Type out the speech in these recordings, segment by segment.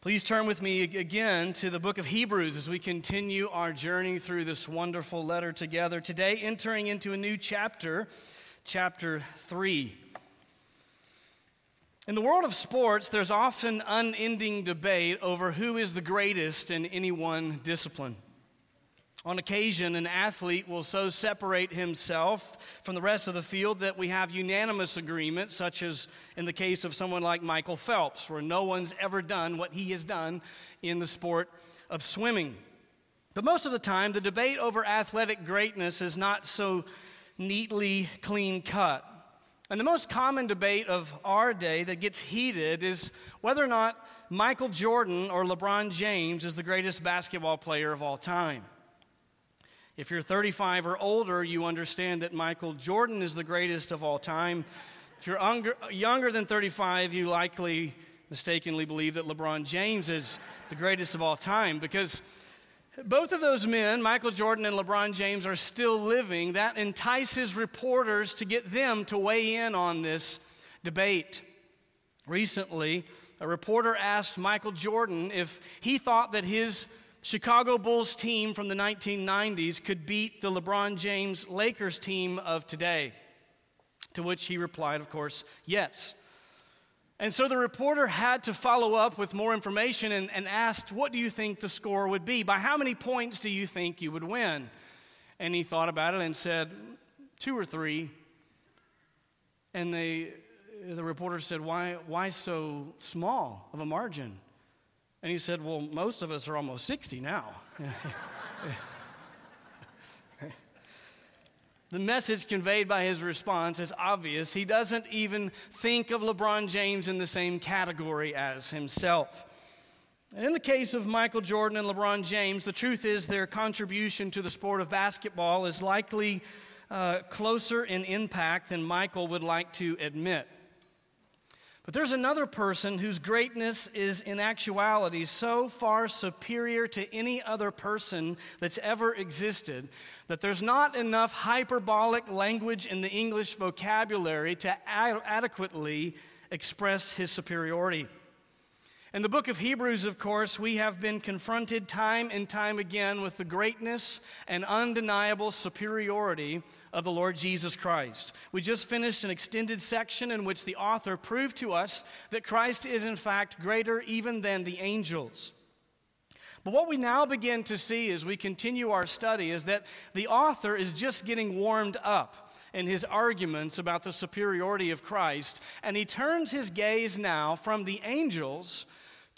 Please turn with me again to the book of Hebrews as we continue our journey through this wonderful letter together. Today, entering into a new chapter, chapter 3. In the world of sports, there's often unending debate over who is the greatest in any one discipline. On occasion, an athlete will so separate himself from the rest of the field that we have unanimous agreement, such as in the case of someone like Michael Phelps, where no one's ever done what he has done in the sport of swimming. But most of the time, the debate over athletic greatness is not so neatly clean cut. And the most common debate of our day that gets heated is whether or not Michael Jordan or LeBron James is the greatest basketball player of all time. If you're 35 or older, you understand that Michael Jordan is the greatest of all time. If you're younger, younger than 35, you likely mistakenly believe that LeBron James is the greatest of all time because both of those men, Michael Jordan and LeBron James, are still living. That entices reporters to get them to weigh in on this debate. Recently, a reporter asked Michael Jordan if he thought that his Chicago Bulls team from the 1990s could beat the LeBron James Lakers team of today? To which he replied, of course, yes. And so the reporter had to follow up with more information and, and, asked, What do you think the score would be? By how many points do you think you would win? And he thought about it and said, Two or three. And they, the reporter said, why, why so small of a margin? And he said, Well, most of us are almost 60 now. the message conveyed by his response is obvious. He doesn't even think of LeBron James in the same category as himself. And in the case of Michael Jordan and LeBron James, the truth is their contribution to the sport of basketball is likely uh, closer in impact than Michael would like to admit. But there's another person whose greatness is in actuality so far superior to any other person that's ever existed that there's not enough hyperbolic language in the English vocabulary to ad- adequately express his superiority. In the book of Hebrews, of course, we have been confronted time and time again with the greatness and undeniable superiority of the Lord Jesus Christ. We just finished an extended section in which the author proved to us that Christ is, in fact, greater even than the angels. But what we now begin to see as we continue our study is that the author is just getting warmed up in his arguments about the superiority of Christ, and he turns his gaze now from the angels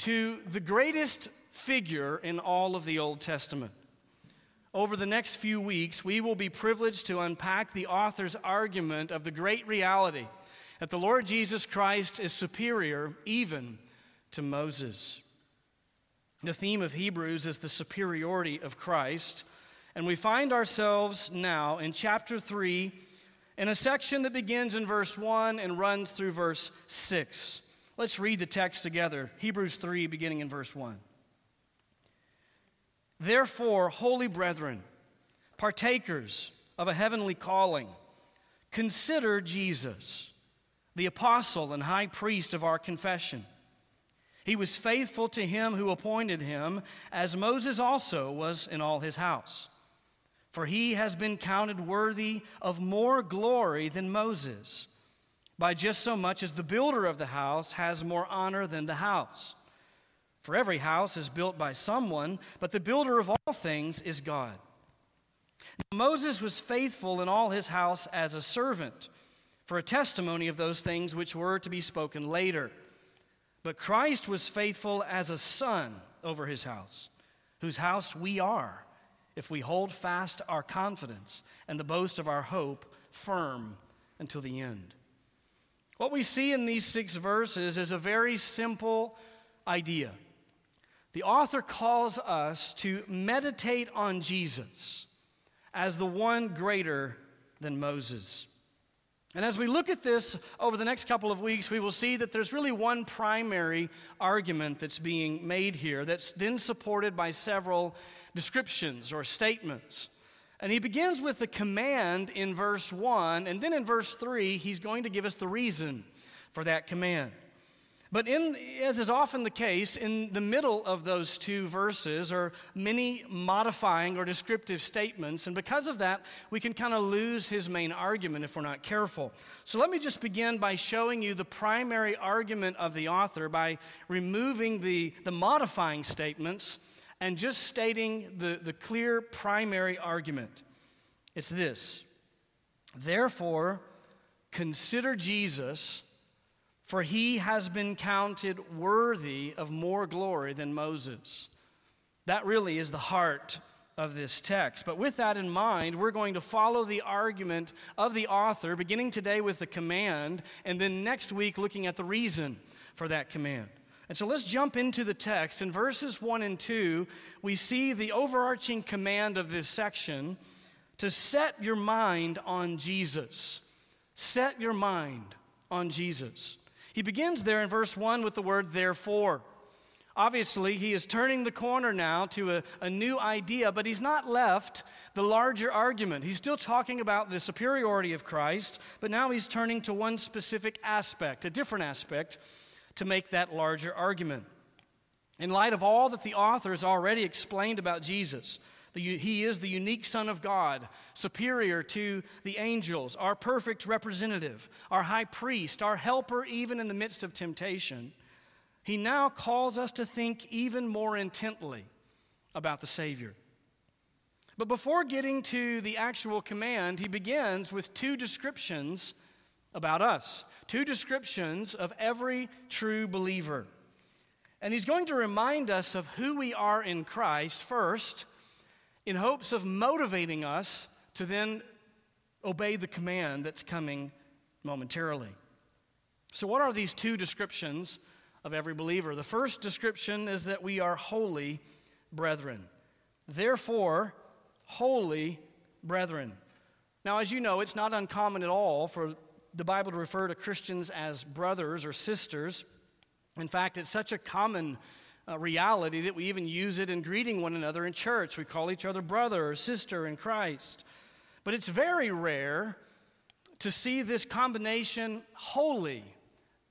to the greatest figure in all of the Old Testament. Over the next few weeks, we will be privileged to unpack the author's argument of the great reality that the Lord Jesus Christ is superior even to Moses. The theme of Hebrews is the superiority of Christ, and we find ourselves now in chapter 3 in a section that begins in verse 1 and runs through verse 6. Let's read the text together. Hebrews 3, beginning in verse 1. Therefore, holy brethren, partakers of a heavenly calling, consider Jesus, the apostle and high priest of our confession. He was faithful to him who appointed him, as Moses also was in all his house. For he has been counted worthy of more glory than Moses by just so much as the builder of the house has more honor than the house. For every house is built by someone, but the builder of all things is God. Now, Moses was faithful in all his house as a servant for a testimony of those things which were to be spoken later. But Christ was faithful as a son over his house, whose house we are, if we hold fast our confidence and the boast of our hope firm until the end. What we see in these six verses is a very simple idea. The author calls us to meditate on Jesus as the one greater than Moses. And as we look at this over the next couple of weeks, we will see that there's really one primary argument that's being made here that's then supported by several descriptions or statements. And he begins with the command in verse 1, and then in verse 3, he's going to give us the reason for that command. But in, as is often the case, in the middle of those two verses are many modifying or descriptive statements, and because of that, we can kind of lose his main argument if we're not careful. So let me just begin by showing you the primary argument of the author by removing the, the modifying statements and just stating the, the clear primary argument. It's this Therefore, consider Jesus for he has been counted worthy of more glory than Moses. That really is the heart of this text. But with that in mind, we're going to follow the argument of the author, beginning today with the command, and then next week looking at the reason for that command. And so let's jump into the text. In verses 1 and 2, we see the overarching command of this section to set your mind on Jesus. Set your mind on Jesus. He begins there in verse 1 with the word therefore. Obviously, he is turning the corner now to a, a, new idea, but he's not left the larger argument. He's still talking about the superiority of Christ, but now he's turning to one specific aspect, a different aspect, to make that larger argument. In light of all that the author has already explained about Jesus, the, he is the unique Son of God, superior to the angels, our perfect representative, our high priest, our helper, even in the midst of temptation. He now calls us to think even more intently about the Savior. But before getting to the actual command, he begins with two descriptions about us, two descriptions of every true believer. And he's going to remind us of who we are in Christ first in hopes of motivating us to then obey the command that's coming momentarily. So, what are these two descriptions of every believer? The first description is that we are holy brethren. Therefore, holy brethren. Now, as you know, it's not uncommon at all for the Bible to refer to Christians as brothers or sisters. In fact, it's such a common uh, reality that we even use it in greeting one another in church. We call each other brother or sister in Christ. But it's very rare to see this combination holy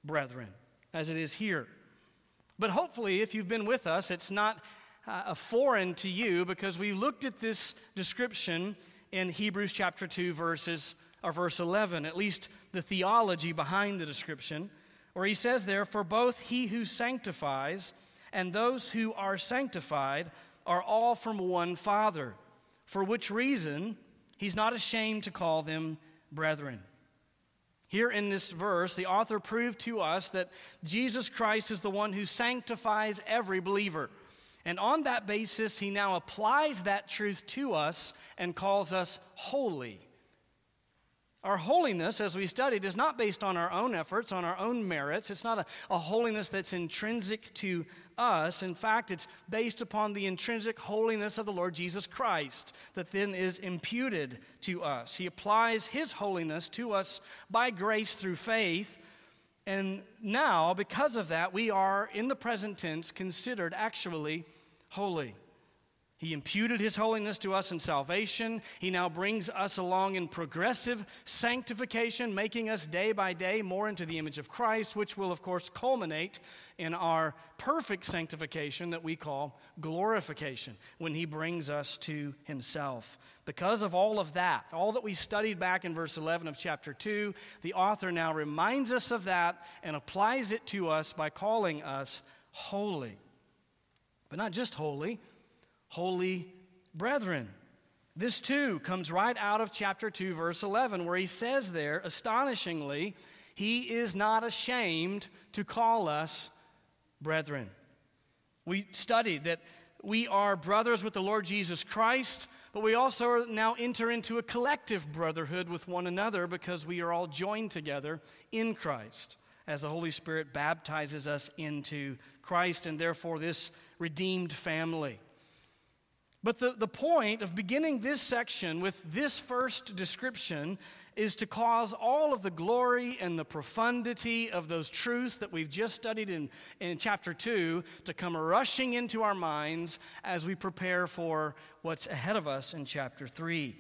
brethren as it is here. But hopefully, if you've been with us, it's not uh, foreign to you because we looked at this description in Hebrews chapter 2, verses, or verse 11, at least the theology behind the description, where he says there, For both he who sanctifies and those who are sanctified are all from one Father, for which reason he's not ashamed to call them brethren. Here in this verse, the author proved to us that Jesus Christ is the one who sanctifies every believer. And on that basis, he now applies that truth to us and calls us holy. Our holiness, as we studied, is not based on our own efforts, on our own merits. It's not a, a, holiness that's intrinsic to us. In fact, it's based upon the intrinsic holiness of the Lord Jesus Christ that then is imputed to us. He applies His holiness to us by grace through faith. And now, because of that, we are, in the present tense, considered actually holy. He imputed his holiness to us in salvation. He now brings us along in progressive sanctification, making us day by day more into the image of Christ, which will, of course, culminate in our perfect sanctification that we call glorification when he brings us to himself. Because of all of that, all that we studied back in verse 11 of chapter 2, the author now reminds us of that and applies it to us by calling us holy. But not just holy holy brethren. This too comes right out of chapter 2, verse 11, where he says there, astonishingly, he is not ashamed to call us brethren. We studied that we are brothers with the Lord Jesus Christ, but we also now enter into a collective brotherhood with one another because we are all joined together in Christ as the Holy Spirit baptizes us into Christ and therefore this redeemed family. But the, the point of beginning this section with this first description is to cause all of the glory and the profundity of those truths that we've just studied in, in chapter 2 to come rushing into our minds as we prepare for what's ahead of us in chapter 3.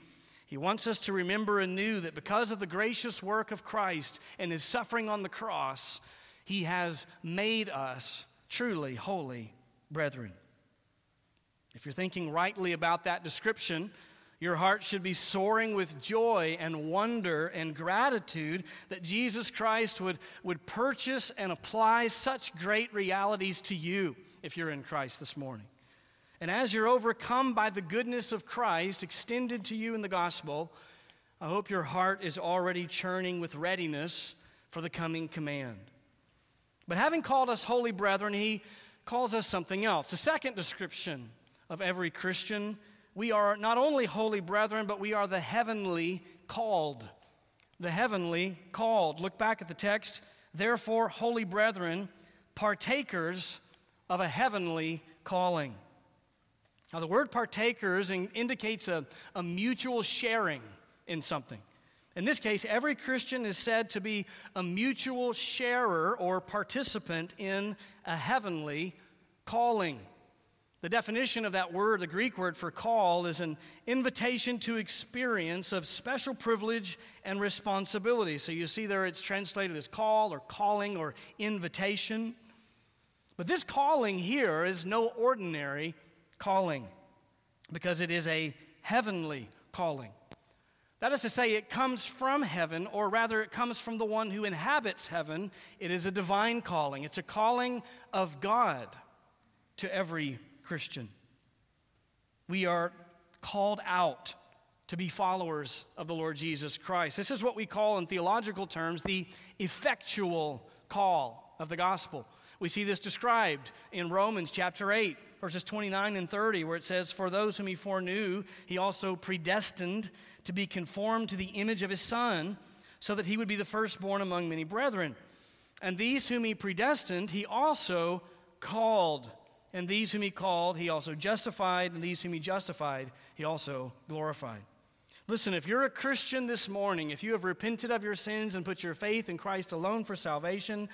He wants us to remember anew that because of the gracious work of Christ and his suffering on the cross, He has made us truly holy brethren. If you're thinking rightly about that description, your heart should be soaring with joy and wonder and gratitude that Jesus Christ would, would purchase and apply such great realities to you if you're in Christ this morning. And as you're overcome by the goodness of Christ extended to you in the gospel, I hope your heart is already churning with readiness for the coming command. But having called us holy brethren, he calls us something else. The second description of every Christian we are not only holy brethren, but we are the heavenly called. The heavenly called. Look back at the text. Therefore, holy brethren, partakers of a heavenly calling. Now, the word partakers indicates a, a mutual sharing in something. In this case, every Christian is said to be a mutual sharer or participant in a heavenly calling. The definition of that word, the Greek word for call, is an invitation to experience of special privilege and responsibility. So you see there it's translated as call or calling or invitation. But this calling here is no ordinary calling because it is a heavenly calling. That is to say, it comes from heaven, or rather, it comes from the one who inhabits heaven. It is a divine calling, it's a calling of God to every Christian. We are called out to be followers of the Lord Jesus Christ. This is what we call, in theological terms, the effectual call of the gospel. We see this described in Romans chapter 8, verses 29 and 30, where it says, For those whom he foreknew, he also predestined to be conformed to the image of his Son, so that he would be the firstborn among many brethren. And these whom he predestined, he also called. And these whom he called, he also justified. And these whom he justified, he also glorified. Listen, if you're a Christian this morning, if you have repented of your sins and put your faith in Christ alone for salvation,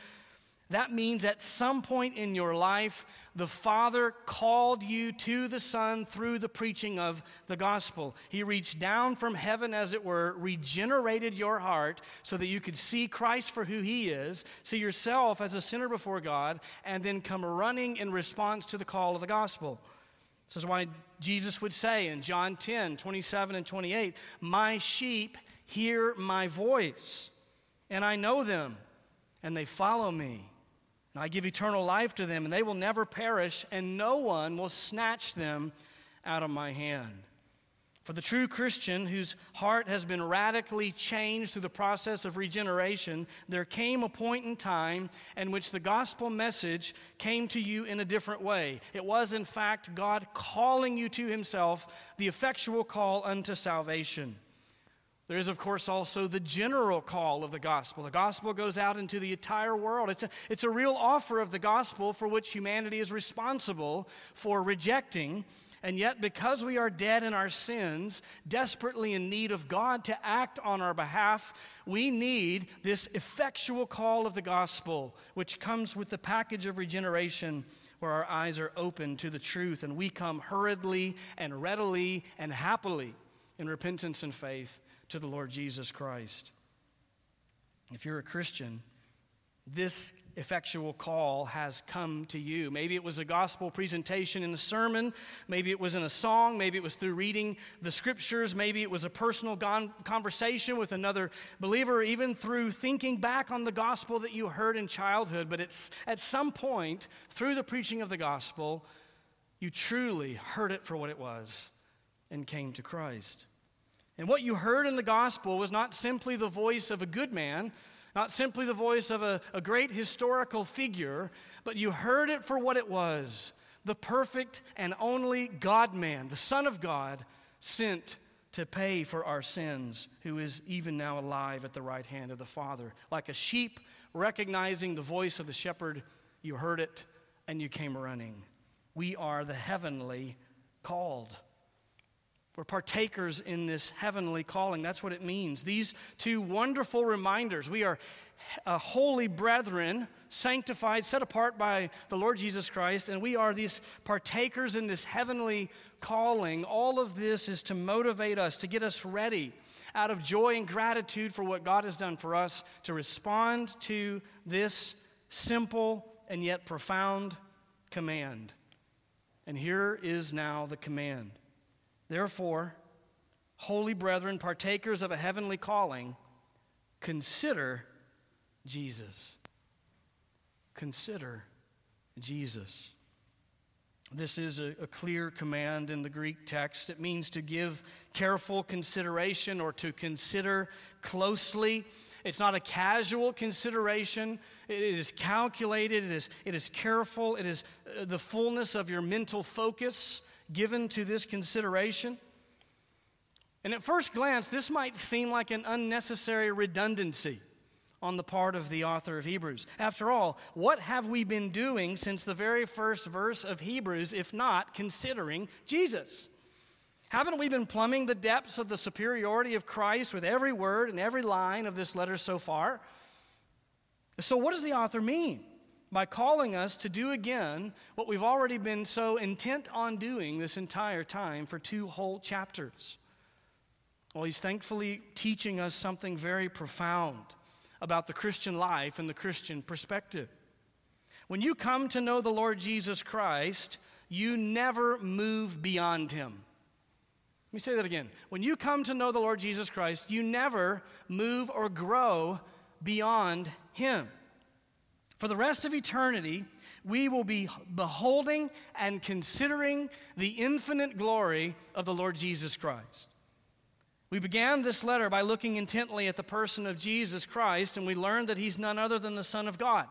that means at some point in your life, the Father called you to the Son through the preaching of the gospel. He reached down from heaven, as it were, regenerated your heart so that you could see Christ for who He is, see yourself as a sinner before God, and then come running in response to the call of the gospel. This is why Jesus would say in John 10 27 and 28, My sheep hear my voice, and I know them, and they follow me. I give eternal life to them, and they will never perish, and no one will snatch them out of my hand. For the true Christian whose heart has been radically changed through the process of regeneration, there came a point in time in which the gospel message came to you in a different way. It was, in fact, God calling you to Himself, the effectual call unto salvation. There is, of course, also the general call of the gospel. The gospel goes out into the entire world. It's a, it's a real offer of the gospel for which humanity is responsible for rejecting. And yet, because we are dead in our sins, desperately in need of God to act on our behalf, we need this effectual call of the gospel, which comes with the package of regeneration where our eyes are open to the truth and we come hurriedly and readily and happily in repentance and faith to the Lord Jesus Christ. If you're a Christian, this effectual call has come to you. Maybe it was a gospel presentation in a sermon, maybe it was in a song, maybe it was through reading the scriptures, maybe it was a personal conversation with another believer, even through thinking back on the gospel that you heard in childhood. But it's at some point through the preaching of the gospel, you truly heard it for what it was and came to Christ. And what you heard in the gospel was not simply the voice of a good man, not simply the voice of a, a great historical figure, but you heard it for what it was the perfect and only God man, the Son of God, sent to pay for our sins, who is even now alive at the right hand of the Father. Like a sheep recognizing the voice of the shepherd, you heard it and you came running. We are the heavenly called. We're partakers in this heavenly calling. That's what it means. These two wonderful reminders. We are uh, holy brethren, sanctified, set apart by the Lord Jesus Christ, and we are these partakers in this heavenly calling. All of this is to motivate us, to get us ready out of joy and gratitude for what God has done for us, to respond to this simple and yet profound command. And here is now the command. Therefore, holy brethren, partakers of a heavenly calling, consider Jesus. Consider Jesus. This is a, a, clear command in the Greek text. It means to give careful consideration or to consider closely. It's not a casual consideration. It is calculated, it is, it is careful, it is uh, the fullness of your mental focus given to this consideration. And at first glance, this might seem like an unnecessary redundancy on the part of the author of Hebrews. After all, what have we been doing since the very first verse of Hebrews, if not considering Jesus? Haven't we been plumbing the depths of the superiority of Christ with every word and every line of this letter so far? So, what does the author mean by calling us to do again what we've already been so intent on doing this entire time for two whole chapters? Well, he's thankfully teaching us something very profound about the Christian life and the Christian perspective. When you come to know the Lord Jesus Christ, you never move beyond him. Let me say that again. When you come to know the Lord Jesus Christ, you never move or grow beyond him. For the rest of eternity, we will be beholding and considering the infinite glory of the Lord Jesus Christ. We began this letter by looking intently at the person of Jesus Christ, and we learned that he's none other than the Son of God.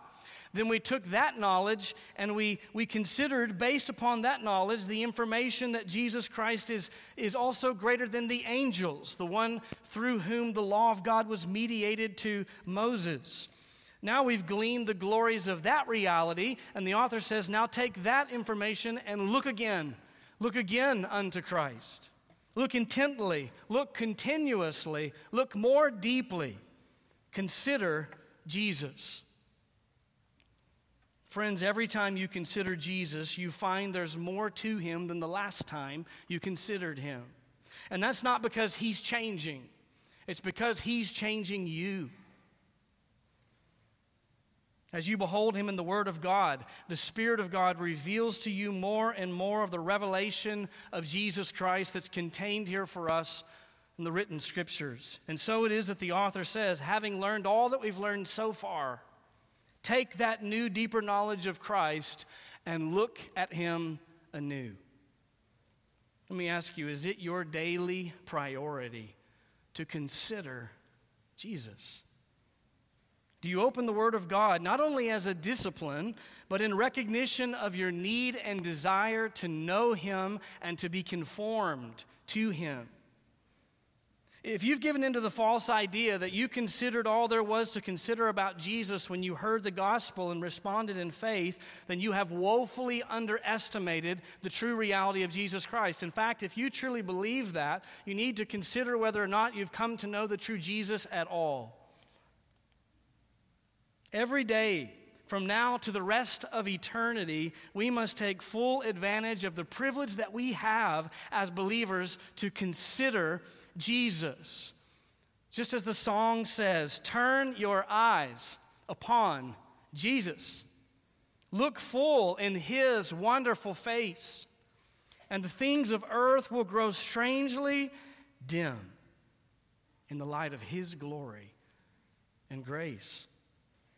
Then we took that knowledge and we, we considered, based upon that knowledge, the information that Jesus Christ is, is also greater than the angels, the one through whom the law of God was mediated to Moses. Now we've gleaned the glories of that reality, and the author says, now take that information and look again. Look again unto Christ. Look intently, look continuously, look more deeply. Consider Jesus. Friends, every time you consider Jesus, you find there's more to him than the last time you considered him. And that's not because he's changing, it's because he's changing you. As you behold him in the Word of God, the Spirit of God reveals to you more and more of the revelation of Jesus Christ that's contained here for us in the written scriptures. And so it is that the author says, having learned all that we've learned so far, take that new, deeper knowledge of Christ and look at him anew. Let me ask you is it your daily priority to consider Jesus? Do you open the Word of God not only as a discipline, but in recognition of your need and desire to know Him and to be conformed to Him? If you've given into the false idea that you considered all there was to consider about Jesus when you heard the gospel and responded in faith, then you have woefully underestimated the true reality of Jesus Christ. In fact, if you truly believe that, you need to consider whether or not you've come to know the true Jesus at all. Every day, from now to the rest of eternity, we must take full advantage of the privilege that we have as believers to consider Jesus. Just as the song says, turn your eyes upon Jesus. Look full in his wonderful face, and the things of earth will grow strangely dim in the light of his glory and grace.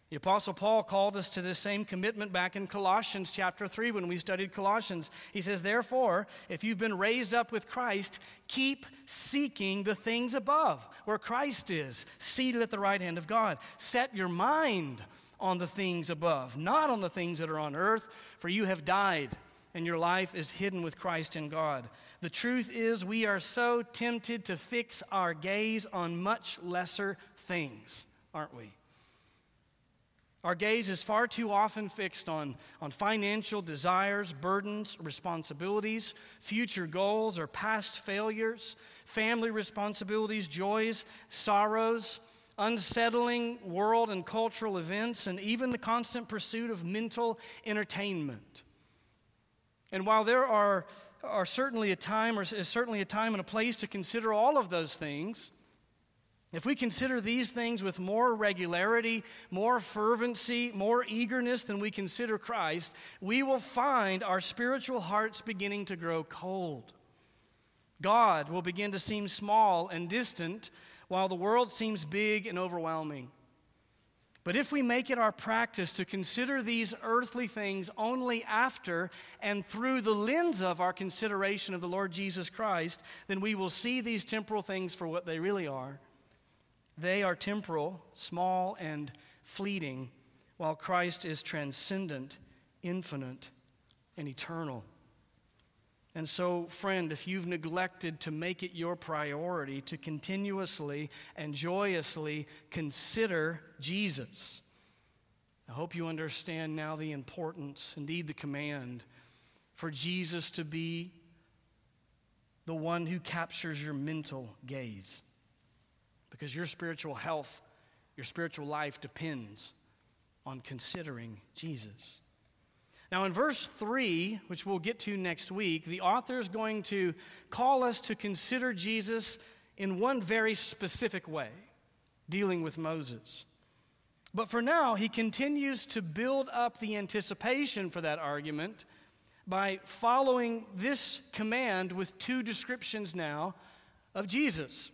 The Apostle Paul called us to this same commitment back in Colossians chapter 3 when we studied Colossians. He says, Therefore, if you've been raised up with Christ, keep seeking the things above, where Christ is, seated at the right hand of God. Set your mind on the things above, not on the things that are on earth, for you have died, and your life is hidden with Christ in God. The truth is, we are so tempted to fix our gaze on much lesser things, aren't we? Our gaze is far too often fixed on, on financial desires, burdens, responsibilities, future goals, or past failures, family responsibilities, joys, sorrows, unsettling world and cultural events, and even the constant pursuit of mental entertainment. And while there are, are certainly a time, or is certainly a time and a place to consider all of those things, If we consider these things with more regularity, more fervency, more eagerness than we consider Christ, we will find our spiritual hearts beginning to grow cold. God will begin to seem small and distant, while the world seems big and overwhelming. But if we make it our practice to consider these earthly things only after and through the lens of our consideration of the Lord Jesus Christ, then we will see these temporal things for what they really are. They are temporal, small, and fleeting, while Christ is transcendent, infinite, and eternal. And so, friend, if you've neglected to make it your priority to continuously and joyously consider Jesus, I hope you understand now the importance, indeed the command, for Jesus to be the one who captures your mental gaze. Because your spiritual health, your spiritual life depends on considering Jesus. Now, in verse 3, which we'll get to next week, the author is going to call us to consider Jesus in one very specific way, dealing with Moses. But for now, he continues to build up the anticipation for that argument by following this command with two descriptions now of Jesus.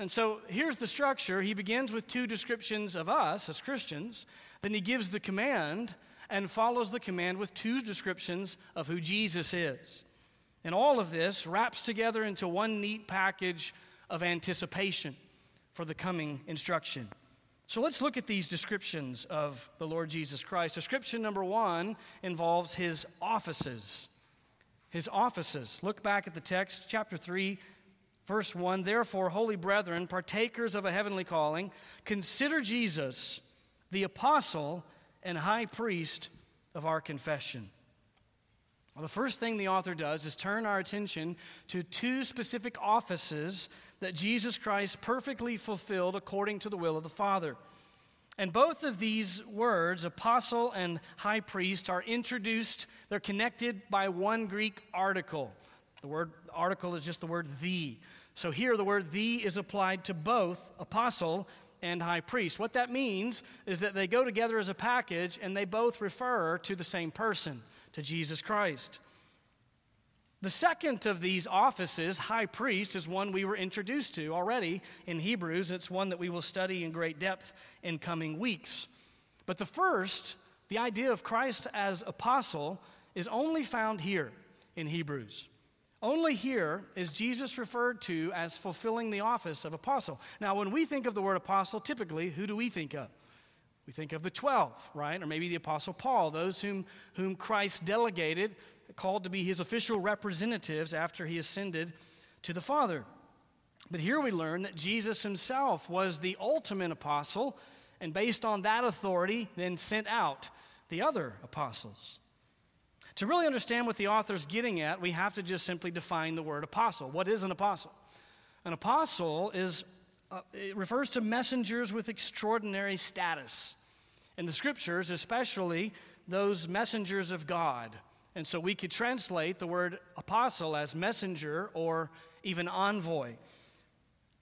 And so here's the structure. He begins with two descriptions of us as Christians, then he gives the command and follows the command with two descriptions of who Jesus is. And all of this wraps together into one neat package of anticipation for the coming instruction. So let's look at these descriptions of the Lord Jesus Christ. Description number one involves his offices. His offices. Look back at the text, chapter 3, verse 1. Therefore, holy brethren, partakers of a heavenly calling, consider Jesus, the apostle and high priest of our confession. Well, the first thing the author does is turn our attention to two specific offices that Jesus Christ perfectly fulfilled according to the will of the Father. And both of these words, apostle and high priest, are introduced, they're connected by one Greek article. The word article is just the word the. So here the word the is applied to both apostle and high priest. What that means is that they go together as a package and they both refer to the same person, to Jesus Christ. The second of these offices, high priest, is one we were introduced to already in Hebrews. It's one that we will study in great depth in coming weeks. But the first, the idea of Christ as apostle, is only found here in Hebrews. Only here is Jesus referred to as fulfilling the office of apostle. Now, when we think of the word apostle, typically, who do we think of? We think of the 12, right? Or maybe the apostle Paul, those whom, whom Christ delegated, called to be his official representatives after he ascended to the Father. But here we learn that Jesus himself was the ultimate apostle, and based on that authority, then sent out the other apostles. To really understand what the author's getting at, we have to just simply define the word apostle. What is an apostle? An apostle is uh, it refers to messengers with extraordinary status. In the scriptures, especially those messengers of God. And so we could translate the word apostle as messenger or even envoy.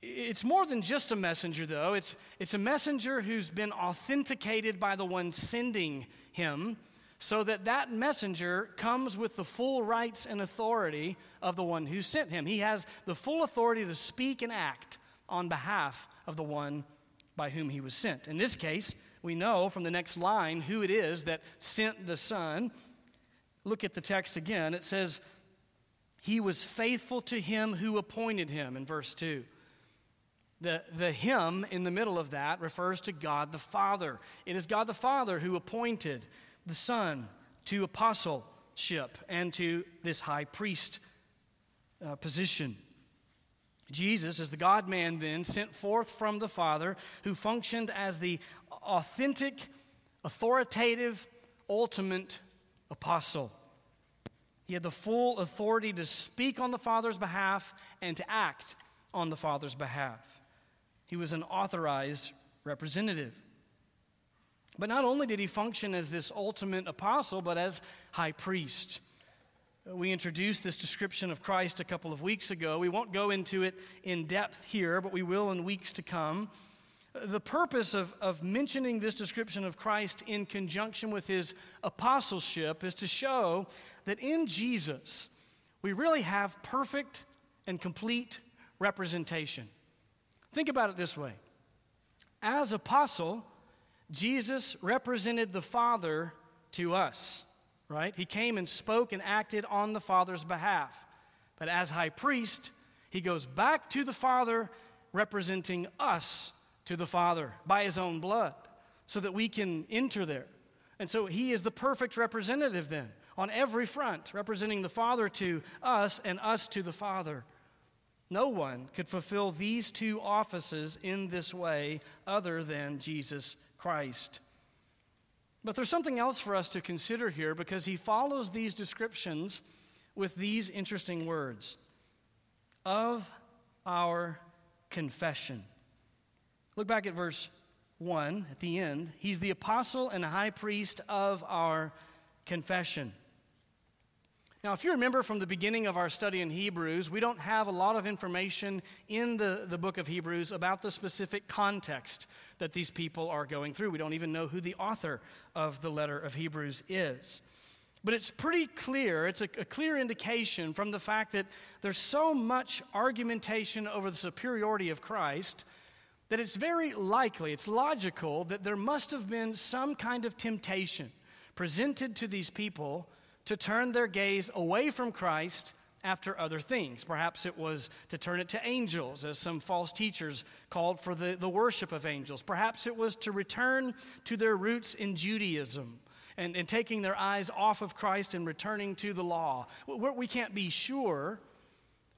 It's more than just a messenger, though. It's, it's a messenger who's been authenticated by the one sending him so that that messenger comes with the full rights and authority of the one who sent him. He has the full authority to speak and act on behalf of the one by whom he was sent. In this case, we know from the next line who it is that sent the Son. Look at the text again. It says, He was faithful to him who appointed him, in verse 2. The, the him in the middle of that refers to God the Father. It is God the Father who appointed the Son to apostleship and to this high priest uh, position. Jesus, as the God man, then sent forth from the Father, who functioned as the authentic, authoritative, ultimate apostle. He had the full authority to speak on the Father's behalf and to act on the Father's behalf. He was an authorized representative. But not only did he function as this ultimate apostle, but as high priest. We introduced this description of Christ a couple of weeks ago. We won't go into it in depth here, but we will in weeks to come. The purpose of, of mentioning this description of Christ in conjunction with his apostleship is to show that in Jesus, we really have perfect and complete representation. Think about it this way as apostle, Jesus represented the Father to us, right? He came and spoke and acted on the Father's behalf. But as high priest, he goes back to the Father, representing us to the Father by his own blood, so that we can enter there. And so he is the perfect representative then, on every front, representing the Father to us and us to the Father. No one could fulfill these two offices in this way other than Jesus Christ. But there's something else for us to consider here because he follows these descriptions with these interesting words of our confession. Look back at verse 1 at the end. He's the apostle and high priest of our confession. Now, if you remember from the beginning of our study in Hebrews, we don't have a lot of information in the, the book of Hebrews about the specific context that these people are going through. We don't even know who the author of the letter of Hebrews is. But it's pretty clear, it's a, a clear indication from the fact that there's so much argumentation over the superiority of Christ that it's very likely, it's logical that there must have been some kind of temptation presented to these people to turn their gaze away from Christ after other things. Perhaps it was to turn it to angels, as some false teachers called for the, the worship of angels. Perhaps it was to return to their roots in Judaism and, and taking their eyes off of Christ and returning to the law. We can't be sure,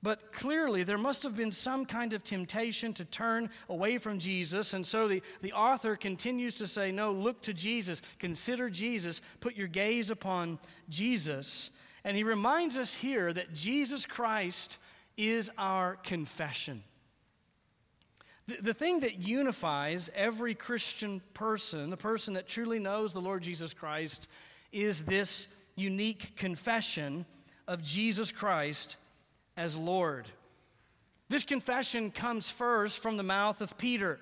but clearly, there must have been some kind of temptation to turn away from Jesus. And so the, the author continues to say, No, look to Jesus, consider Jesus, put your gaze upon Jesus. And he reminds us here that Jesus Christ is our confession. The, the thing that unifies every Christian person, the person that truly knows the Lord Jesus Christ, is this unique confession of Jesus Christ as Lord. This confession comes first from the mouth of Peter.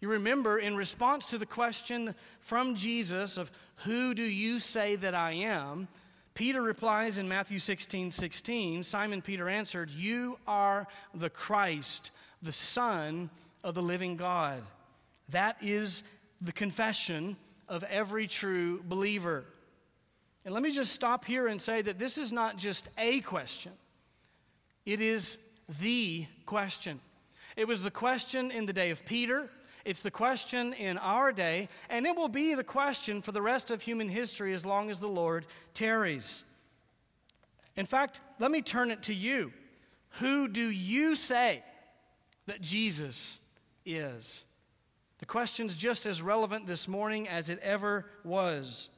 You remember, in response to the question from Jesus of, Who do you say that I am? Peter replies in Matthew 16 16, Simon Peter answered, You are the Christ, the Son of the living God. That is the confession of every true believer. And let me just stop here and say that this is not just a question. It is the question. It was the question in the day of Peter. It's the question in our day, and it will be the question for the rest of human history as long as the Lord tarries. In fact, let me turn it to you. Who do you say that Jesus is? The question's just as relevant this morning as it ever was.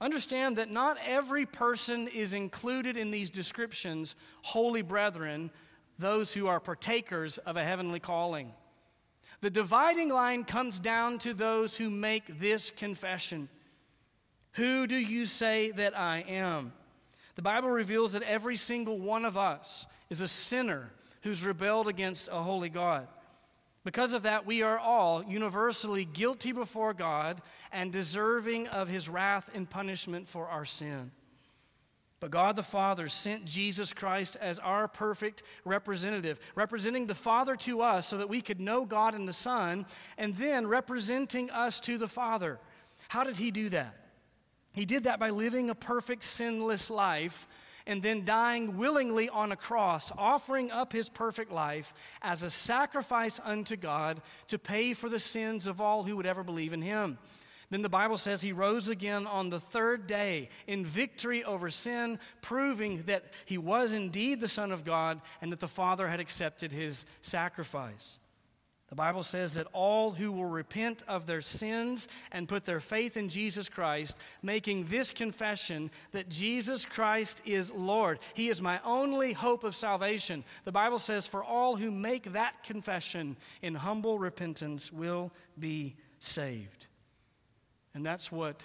Understand that not every person is included in these descriptions, holy brethren, those who are partakers of a heavenly calling. The dividing line comes down to those who make this confession Who do you say that I am? The Bible reveals that every single one of us is a sinner who's rebelled against a holy God. Because of that, we are all universally guilty before God and deserving of his wrath and punishment for our sin. But God the Father sent Jesus Christ as our perfect representative, representing the Father to us so that we could know God and the Son, and then representing us to the Father. How did he do that? He did that by living a perfect, sinless life and then dying willingly on a cross, offering up his perfect life as a sacrifice unto God to pay for the sins of all who would ever believe in him. Then the Bible says he rose again on the third day in victory over sin, proving that he was indeed the Son of God and that the Father had accepted his sacrifice. The Bible says that all who will repent of their sins and put their faith in Jesus Christ, making this confession that Jesus Christ is Lord, He is my only hope of salvation. The Bible says, for all who make that confession in humble repentance will be saved. And that's what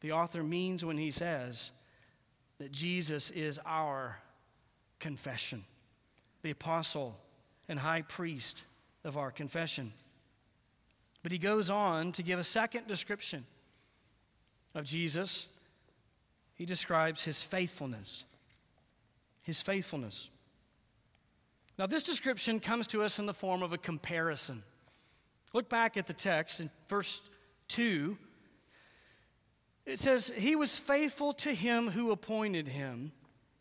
the author means when he says that Jesus is our confession, the apostle and high priest of our confession. But he goes on to give a second description of Jesus. He describes his faithfulness. His faithfulness. Now, this description comes to us in the form of a comparison. Look back at the text in verse 2. It says, He was faithful to him who appointed him,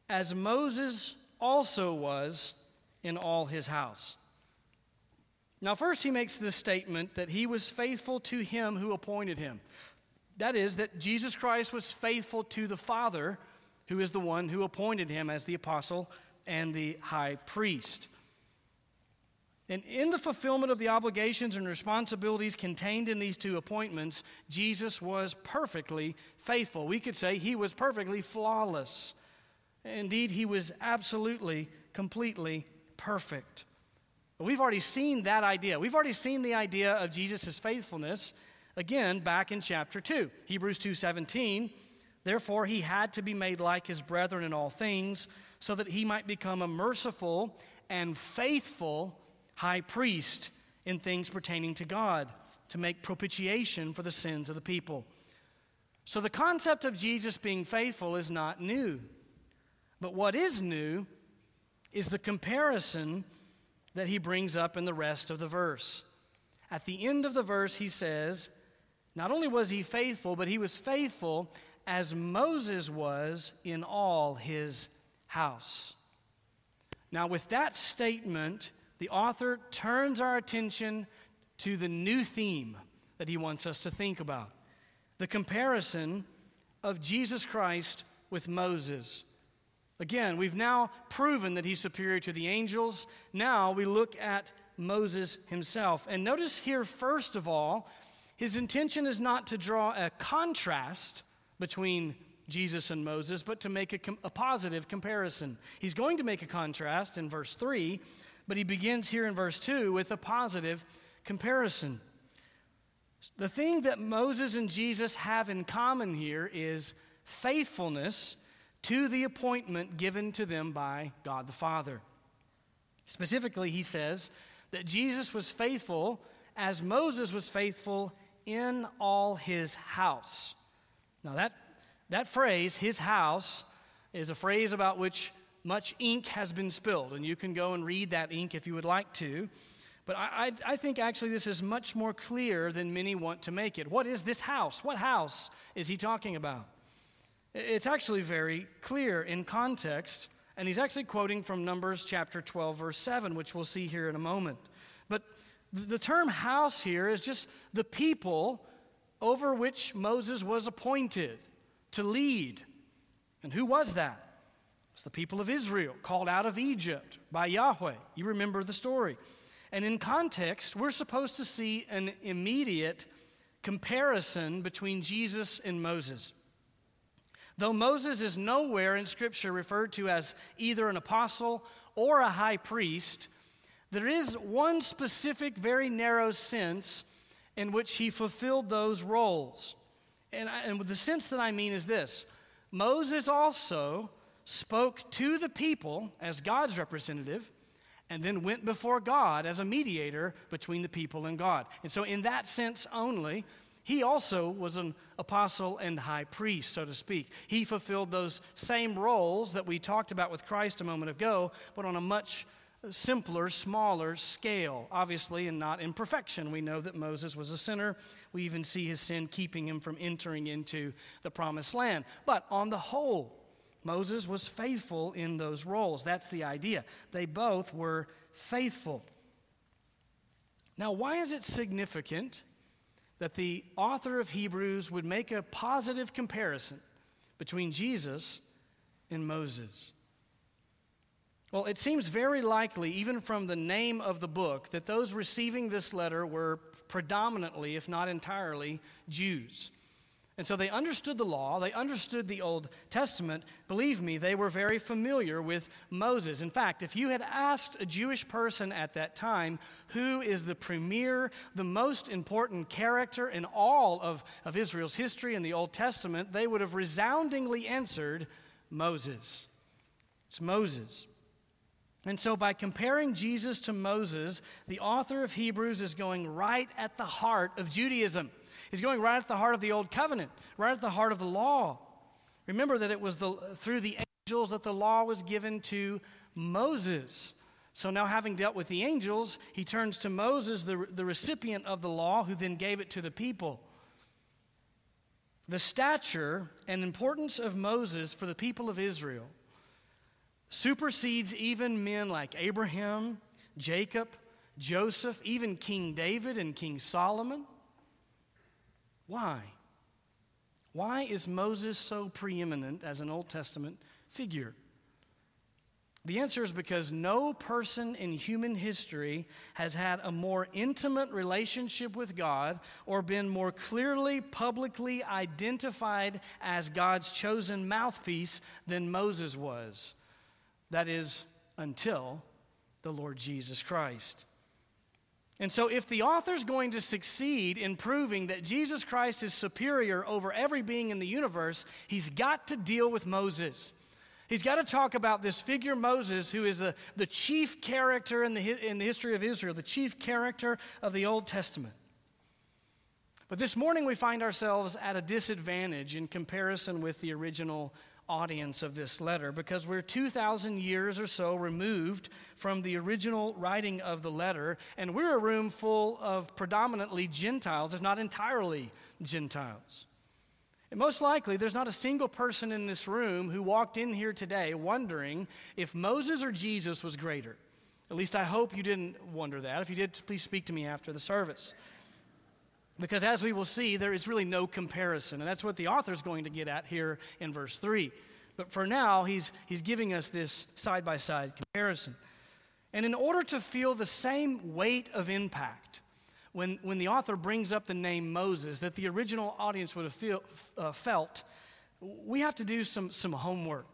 as Moses also was in all his house. Now, first, he makes the statement that he was faithful to him who appointed him. That is, that Jesus Christ was faithful to the Father, who is the one who appointed him as the apostle and the high priest. And in the fulfillment of the obligations and responsibilities contained in these two appointments, Jesus was perfectly faithful. We could say he was perfectly flawless. Indeed, he was absolutely, completely perfect. We've already seen that idea. We've already seen the idea of Jesus' faithfulness again back in chapter 2. Hebrews 2:17, therefore he had to be made like his brethren in all things so that he might become a merciful and faithful high priest in things pertaining to God to make propitiation for the sins of the people. So the concept of Jesus being faithful is not new. But what is new is the comparison that he brings up in the rest of the verse. At the end of the verse, he says, Not only was he faithful, but he was faithful as Moses was in all his house. Now, with that statement, the author turns our attention to the new theme that he wants us to think about the comparison of Jesus Christ with Moses. Again, we've now proven that he's superior to the angels. Now we look at Moses himself. And notice here, first of all, his intention is not to draw a contrast between Jesus and Moses, but to make a, com- a, positive comparison. He's going to make a contrast in verse 3, but he begins here in verse 2 with a positive comparison. The thing that Moses and Jesus have in common here is faithfulness to the appointment given to them by God the Father. Specifically, he says that Jesus was faithful as Moses was faithful in all his house. Now, that, that phrase, his house, is a phrase about which much ink has been spilled, and you can go and read that ink if you would like to. But I, I, I, think actually this is much more clear than many want to make it. What is this house? What house is he talking about? It's actually very clear in context, and he's actually quoting from Numbers chapter 12, verse 7, which we'll see here in a moment. But the term house here is just the people over which Moses was appointed to lead. And who was that? It's the people of Israel, called out of Egypt by Yahweh. You remember the story. And in context, we're supposed to see an immediate comparison between Jesus and Moses. Though Moses is nowhere in Scripture referred to as either an apostle or a high priest, there is one specific, very narrow sense in which he fulfilled those roles. And, I, and the sense that I mean is this Moses also spoke to the people as God's representative and then went before God as a mediator between the people and God. And so, in that sense only, he also was an apostle and high priest, so to speak. He fulfilled those same roles that we talked about with Christ a moment ago, but on a much simpler, smaller scale, obviously, and not in perfection. We know that Moses was a sinner. We even see his sin keeping him from entering into the promised land. But on the whole, Moses was faithful in those roles. That's the idea. They both were faithful. Now, why is it significant that the author of Hebrews would make a positive comparison between Jesus and Moses. Well, it seems very likely, even from the name of the book, that those receiving this letter were predominantly, if not entirely, Jews. And so they understood the law, they understood the Old Testament. Believe me, they were very familiar with Moses. In fact, if you had asked a Jewish person at that time who is the premier, the most important character in all of, of Israel's history in the Old Testament, they would have resoundingly answered Moses. It's Moses. And so, by comparing Jesus to Moses, the author of Hebrews is going right at the heart of Judaism. He's going right at the heart of the Old Covenant, right at the heart of the law. Remember that it was the, through the angels that the law was given to Moses. So now, having dealt with the angels, he turns to Moses, the, the recipient of the law, who then gave it to the people. The stature and importance of Moses for the people of Israel supersedes even men like Abraham, Jacob, Joseph, even King David and King Solomon. Why? Why is Moses so preeminent as an Old Testament figure? The answer is because no person in human history has had a more intimate relationship with God or been more clearly publicly identified as God's chosen mouthpiece than Moses was. That is, until the Lord Jesus Christ. And so, if the author's going to succeed in proving that Jesus Christ is superior over every being in the universe, he's got to deal with Moses. He's got to talk about this figure Moses, who is the, the chief character in the, in the history of Israel, the chief character of the Old Testament. But this morning we find ourselves at a disadvantage in comparison with the original audience of this letter because we're 2,000 years or so removed from the original writing of the letter, and we're a room full of predominantly Gentiles, if not entirely Gentiles. And most likely, there's not a single person in this room who walked in here today wondering if Moses or Jesus was greater. At least I hope you didn't wonder that. If you did, please speak to me after the service. Because as we will see, there is really no comparison. And that's what the author is going to get at here in verse 3. But for now, he's, he's giving us this side by side comparison. And in order to feel the same weight of impact, when, when the author brings up the name Moses that the original audience would have feel, uh, felt, we have to do some, some homework.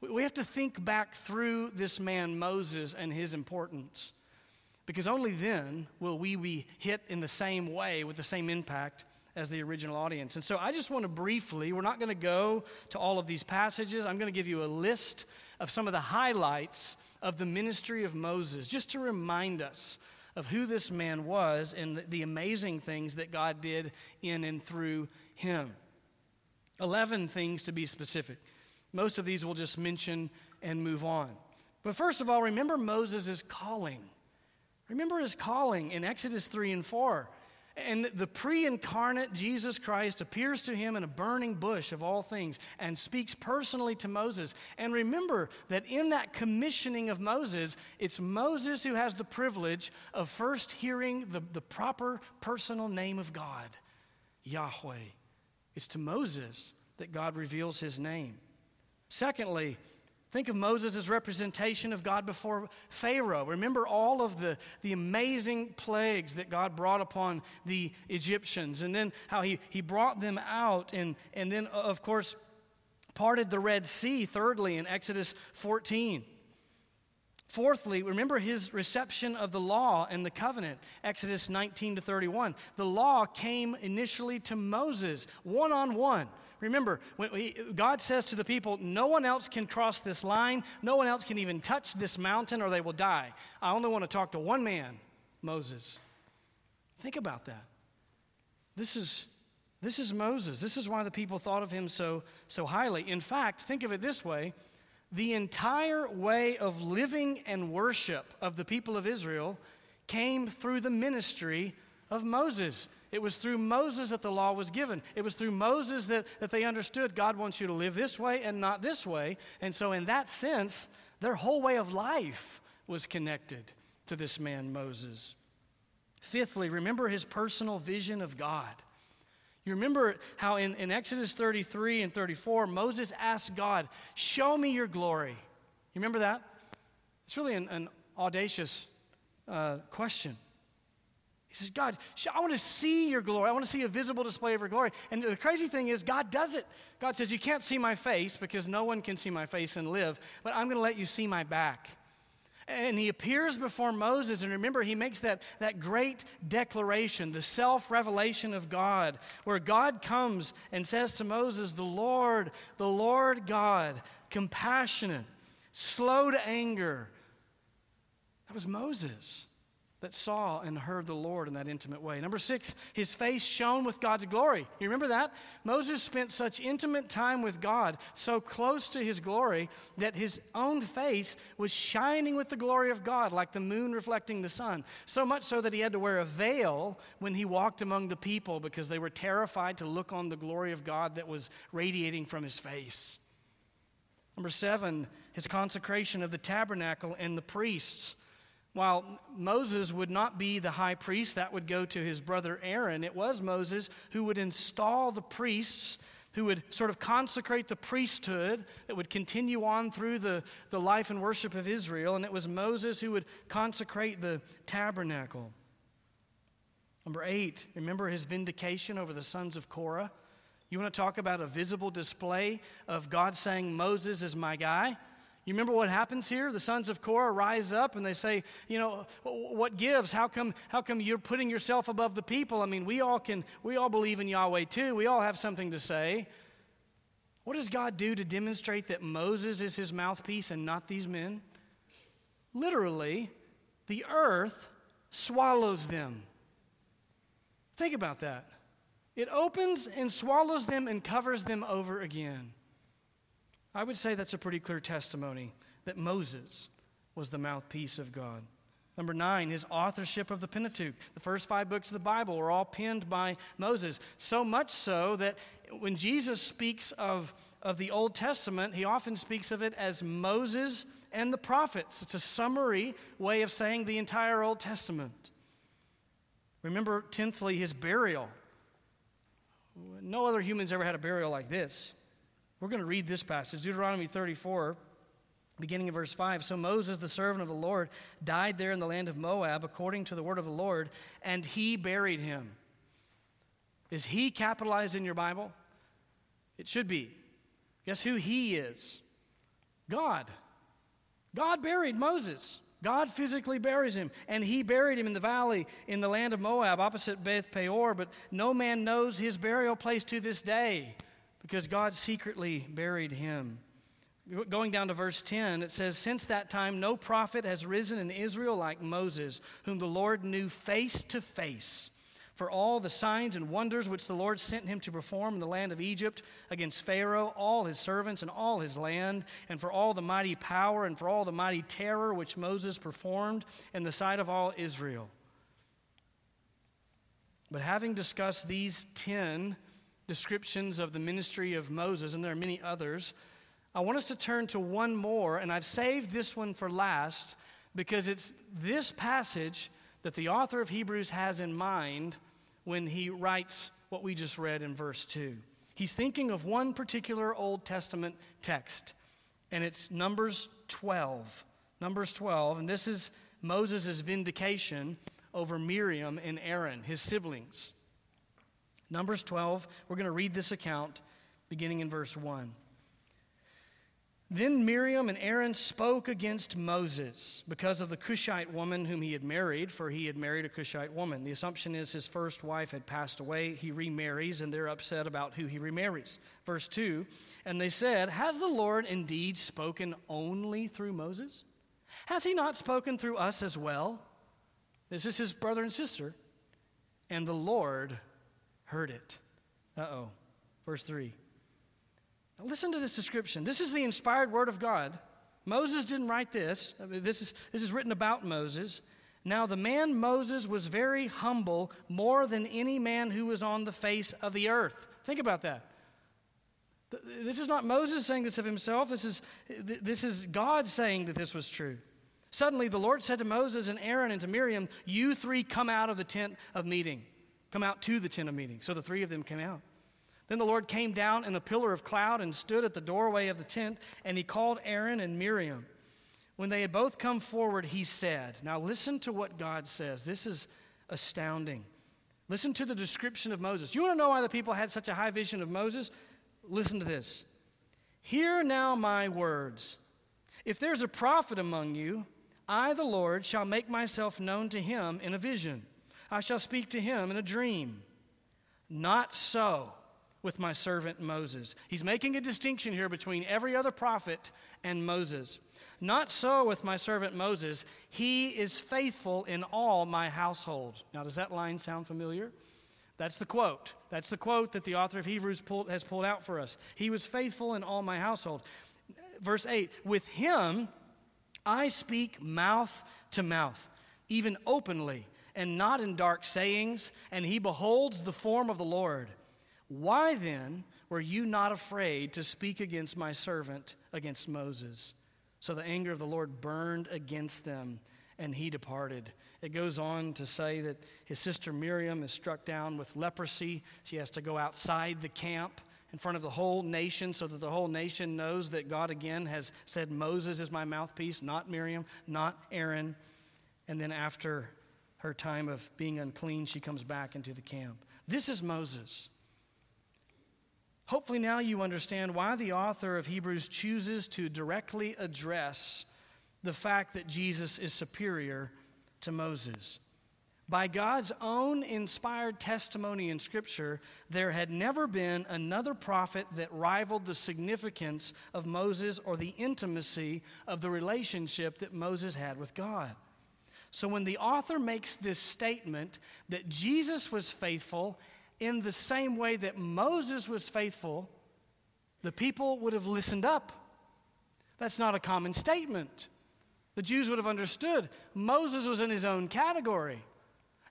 We have to think back through this man, Moses, and his importance. Because only then will we be hit in the same way with the same impact as the original audience. And so I just want to briefly, we're not going to go to all of these passages. I'm going to give you a list of some of the highlights of the ministry of Moses, just to remind us of who this man was and the amazing things that God did in and through him. 11 things to be specific. Most of these we'll just mention and move on. But first of all, remember Moses' calling. Remember his calling in Exodus 3 and 4. And the pre incarnate Jesus Christ appears to him in a burning bush of all things and speaks personally to Moses. And remember that in that commissioning of Moses, it's Moses who has the privilege of first hearing the, the proper personal name of God, Yahweh. It's to Moses that God reveals his name. Secondly, Think of Moses' representation of God before Pharaoh. Remember all of the, the amazing plagues that God brought upon the Egyptians, and then how he, he brought them out, and, and then, of course, parted the Red Sea, thirdly, in Exodus 14. Fourthly, remember his reception of the law and the covenant, Exodus 19 to 31. The law came initially to Moses, one on one. Remember, when he, God says to the people, No one else can cross this line. No one else can even touch this mountain or they will die. I only want to talk to one man, Moses. Think about that. This is, this is Moses. This is why the people thought of him so, so highly. In fact, think of it this way the entire way of living and worship of the people of Israel came through the ministry of Moses. It was through Moses that the law was given. It was through Moses that, that they understood God wants you to live this way and not this way. And so, in that sense, their whole way of life was connected to this man, Moses. Fifthly, remember his personal vision of God. You remember how in, in Exodus 33 and 34, Moses asked God, Show me your glory. You remember that? It's really an, an audacious uh, question. He says, God, I want to see your glory. I want to see a visible display of your glory. And the crazy thing is, God does it. God says, You can't see my face because no one can see my face and live, but I'm going to let you see my back. and he appears before Moses. And remember, he makes that, that great declaration, the self revelation of God, where God comes and says to Moses, The Lord, the Lord God, compassionate, slow to anger. That was Moses that saw and heard the Lord in that intimate way. Number six, his face shone with God's glory. You remember that? Moses spent such intimate time with God, so close to his glory, that his own face was shining with the glory of God, like the moon reflecting the sun. So much so that he had to wear a veil when he walked among the people because they were terrified to look on the glory of God that was radiating from his face. Number seven, his consecration of the tabernacle and the priests. While Moses would not be the high priest, that would go to his brother Aaron. It was Moses who would install the priests, who would sort of consecrate the priesthood that would continue on through the, the life and worship of Israel. And it was Moses who would consecrate the tabernacle. Number eight, remember his vindication over the sons of Korah? You want to talk about a visible display of God saying, Moses is my guy? You remember what happens here? The sons of Korah rise up and they say, you know, what gives? How come, how come you're putting yourself above the people? I mean, we all can, we all believe in Yahweh too. We all have something to say. What does God do to demonstrate that Moses is his mouthpiece and not these men? Literally, the earth swallows them. Think about that. It opens and swallows them and covers them over again. I would say that's a pretty clear testimony that Moses was the mouthpiece of God. Number nine, his authorship of the Pentateuch. The first five books of the Bible were all penned by Moses. So much so that when Jesus speaks of, of the Old Testament, he often speaks of it as Moses and the prophets. It's a summary way of saying the entire Old Testament. Remember, tenthly, his burial. No other humans ever had a burial like this. We're going to read this passage, Deuteronomy 34, beginning of verse 5. So Moses, the servant of the Lord, died there in the land of Moab according to the word of the Lord, and he buried him. Is he capitalized in your Bible? It should be. Guess who he is? God. God buried Moses. God physically buries him, and he buried him in the valley in the land of Moab, opposite Beth Peor, but no man knows his burial place to this day because God secretly buried him. Going down to verse 10, it says, Since that time, no prophet has risen in Israel like Moses, whom the Lord knew face to face. For all the signs and wonders which the Lord sent him to perform in the land of Egypt against Pharaoh, all his servants, and all his land, and for all the mighty power and for all the mighty terror which Moses performed in the sight of all Israel. But having discussed these ten descriptions of the ministry of Moses, and there are many others, I want us to turn to one more, and I've saved this one for last because it's this passage that the author of Hebrews has in mind when he writes what we just read in verse 2. He's thinking of one particular Old Testament text, and it's Numbers 12. Numbers 12, and this is Moses' vindication over Miriam and Aaron, his siblings. Numbers 12, we're going to read this account beginning in verse 1. Then Miriam and Aaron spoke against Moses because of the Cushite woman whom he had married, for he had married a Cushite woman. The assumption is his first wife had passed away. He remarries, and they're upset about who he remarries. Verse 2 And they said, Has the Lord indeed spoken only through Moses? Has he not spoken through us as well? This is his brother and sister. And the Lord heard it. Uh oh. Verse 3. Now listen to this description. This is the inspired word of God. Moses didn't write this. I mean, this, is, this is written about Moses. Now, the man Moses was very humble, more than any man who was on the face of the earth. Think about that. This is not Moses saying this of himself. This is, this is God saying that this was true. Suddenly, the Lord said to Moses and Aaron and to Miriam, You three come out of the tent of meeting. Come out to the tent of meeting. So the three of them came out. Then the Lord came down in a pillar of cloud and stood at the doorway of the tent, and he called Aaron and Miriam. When they had both come forward, he said, Now listen to what God says. This is astounding. Listen to the description of Moses. You want to know why the people had such a high vision of Moses? Listen to this. Hear now my words. If there's a prophet among you, I, the Lord, shall make myself known to him in a vision. I shall speak to him in a dream. Not so with my servant Moses. He's making a distinction here between every other prophet and Moses. Not so with my servant Moses. He is faithful in all my household. Now, does that line sound familiar? That's the quote. That's the quote that the author of Hebrews pulled, has pulled out for us. He was faithful in all my household. Verse 8 With him I speak mouth to mouth, even openly, and not in dark sayings, and he beholds the form of the Lord. Why then were you not afraid to speak against my servant, against Moses? So the anger of the Lord burned against them, and he departed. It goes on to say that his sister Miriam is struck down with leprosy. She has to go outside the camp in front of the whole nation so that the whole nation knows that God again has said, Moses is my mouthpiece, not Miriam, not Aaron. And then after her time of being unclean, she comes back into the camp. This is Moses. Hopefully, now you understand why the author of Hebrews chooses to directly address the fact that Jesus is superior to Moses. By God's own inspired testimony in Scripture, there had never been another prophet that rivaled the significance of Moses or the intimacy of the relationship that Moses had with God. So when the author makes this statement that Jesus was faithful in the same way that Moses was faithful, the people would have listened up. That's not a common statement. The Jews would have understood Moses was in his own category.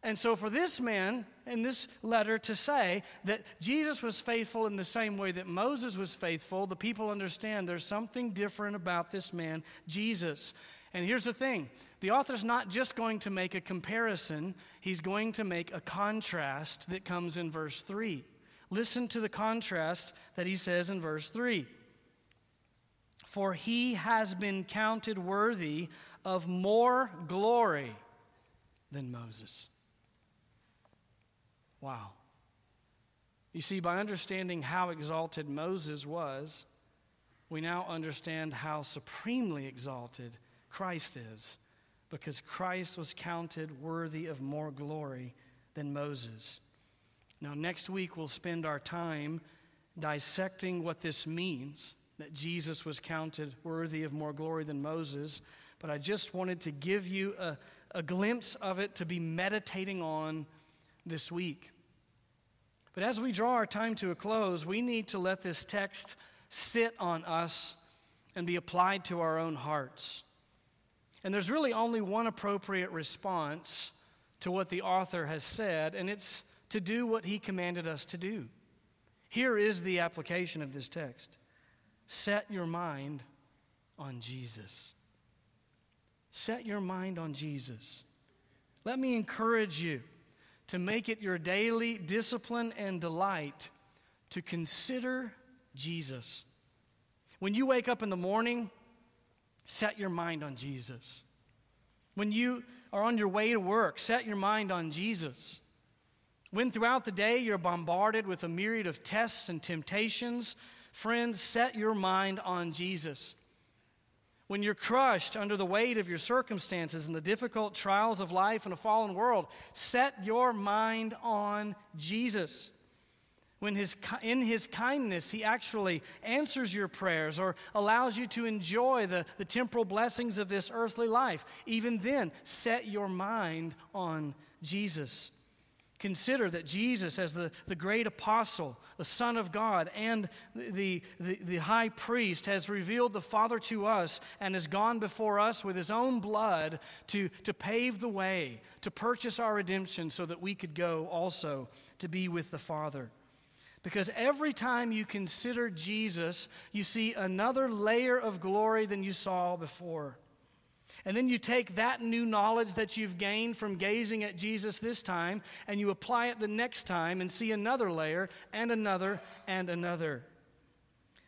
And so, for this man in this letter to say that Jesus was faithful in the same way that Moses was faithful, the people understand there's something different about this man, Jesus. And here's the thing the author's not just going to make a comparison, he's going to make a contrast that comes in verse 3. Listen to the contrast that he says in verse 3 For he has been counted worthy of more glory than Moses. Wow. You see, by understanding how exalted Moses was, we now understand how supremely exalted Christ is, because Christ was counted worthy of more glory than Moses. Now, next week, we'll spend our time dissecting what this means that Jesus was counted worthy of more glory than Moses. But I just wanted to give you a, a glimpse of it to be meditating on this week. But as we draw our time to a close, we need to let this text sit on us and be applied to our own hearts. And there's really only one appropriate response to what the author has said, and it's to do what he commanded us to do. Here is the application of this text set your mind on Jesus. Set your mind on Jesus. Let me encourage you to make it your daily discipline and delight to consider Jesus. When you wake up in the morning, set your mind on Jesus. When you are on your way to work, set your mind on Jesus. When throughout the day you're bombarded with a myriad of tests and temptations, friends, set your mind on Jesus. When you're crushed under the weight of your circumstances and the difficult trials of life in a fallen world, set your mind on Jesus when his, in his kindness he actually answers your prayers or allows you to enjoy the, the temporal blessings of this earthly life, even then, set your mind on Jesus. Consider that Jesus, as the, the great apostle, the Son of God, and the, the, the high priest, has revealed the Father to us and has gone before us with his own blood to, to pave the way, to purchase our redemption so that we could go also to be with the Father. Because every time you consider Jesus, you see another layer of glory than you saw before. And then you take that new knowledge that you've gained from gazing at Jesus this time and you apply it the next time and see another layer and another and another.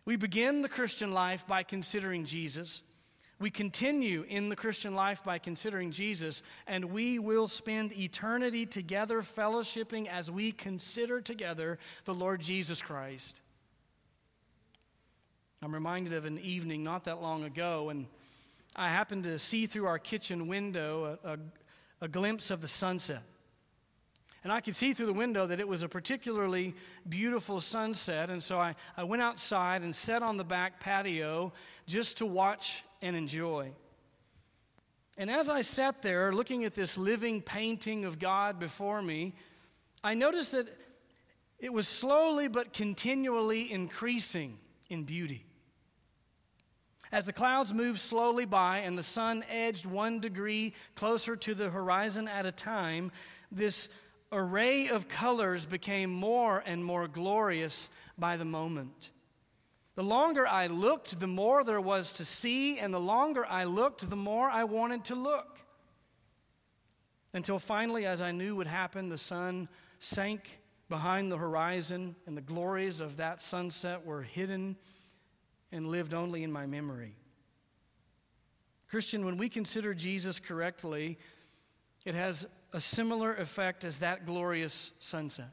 We begin the Christian life by considering Jesus. We continue in the Christian life by considering Jesus, and we will spend eternity together, fellowshipping as we consider together the Lord Jesus Christ. I'm reminded of an evening not that long ago, and I happened to see through our kitchen window a, a, a glimpse of the sunset. And I could see through the window that it was a particularly beautiful sunset. And so I, I went outside and sat on the back patio just to watch and enjoy. And as I sat there looking at this living painting of God before me, I noticed that it was slowly but continually increasing in beauty. As the clouds moved slowly by and the sun edged one degree closer to the horizon at a time, this array of colors became more and more glorious by the moment. The longer I looked, the more there was to see, and the longer I looked, the more I wanted to look. Until finally, as I knew would happen, the sun sank behind the horizon, and the glories of that sunset were hidden and lived only in my memory. Christian, when we consider Jesus correctly, it has a similar effect as that glorious sunset.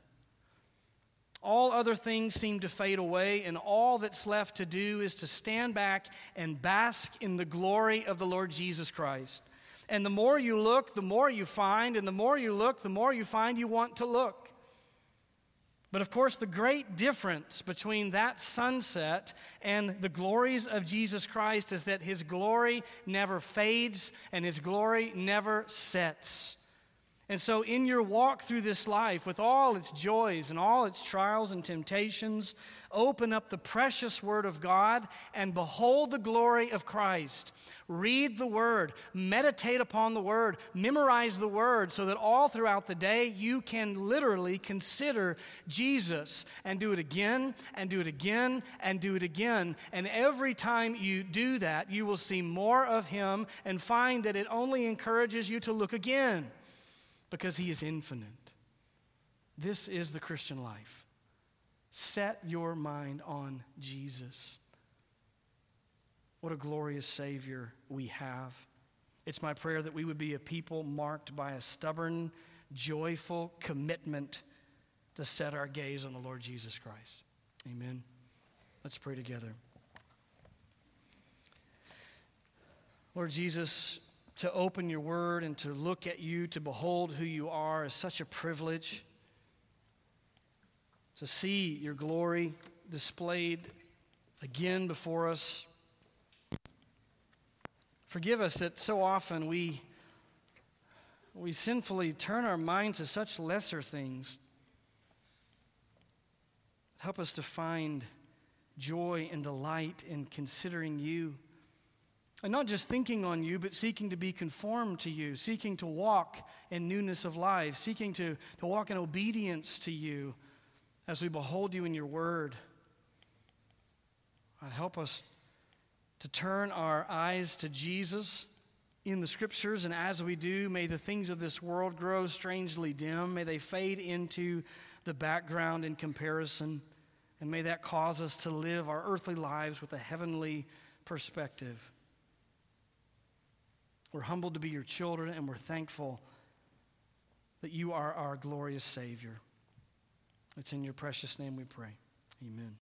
All other things seem to fade away, and all that's left to do is to stand back and bask in the glory of the Lord Jesus Christ. And the more you look, the more you find, and the more you look, the more you find you want to look. But of course, the great difference between that sunset and the glories of Jesus Christ is that his glory never fades and his glory never sets. And so, in your walk through this life, with all its joys and all its trials and temptations, open up the precious Word of God and behold the glory of Christ. Read the Word, meditate upon the Word, memorize the Word, so that all throughout the day you can literally consider Jesus and do it again and do it again and do it again. And every time you do that, you will see more of Him and find that it only encourages you to look again because he is infinite. This is the Christian life. Set your mind on Jesus. What a glorious Savior we have. It's my prayer that we would be a people marked by a stubborn, joyful commitment to set our gaze on the Lord Jesus Christ. Amen. Let's pray together. Lord Jesus, to open your word and to look at you, to behold who you are, is such a privilege. To see your glory displayed again before us. Forgive us that so often we, we sinfully turn our minds to such lesser things. Help us to find joy and delight in considering you. And not just thinking on you, but seeking to be conformed to you, seeking to walk in newness of life, seeking to, to walk in obedience to you as we behold you in your word. God, help us to turn our eyes to Jesus in the scriptures, and as we do, may the things of this world grow strangely dim. May they fade into the background in comparison, and may that cause us to live our earthly lives with a heavenly perspective. We're humbled to be your children, and we're thankful that you are our glorious Savior. It's in your precious name we pray. Amen.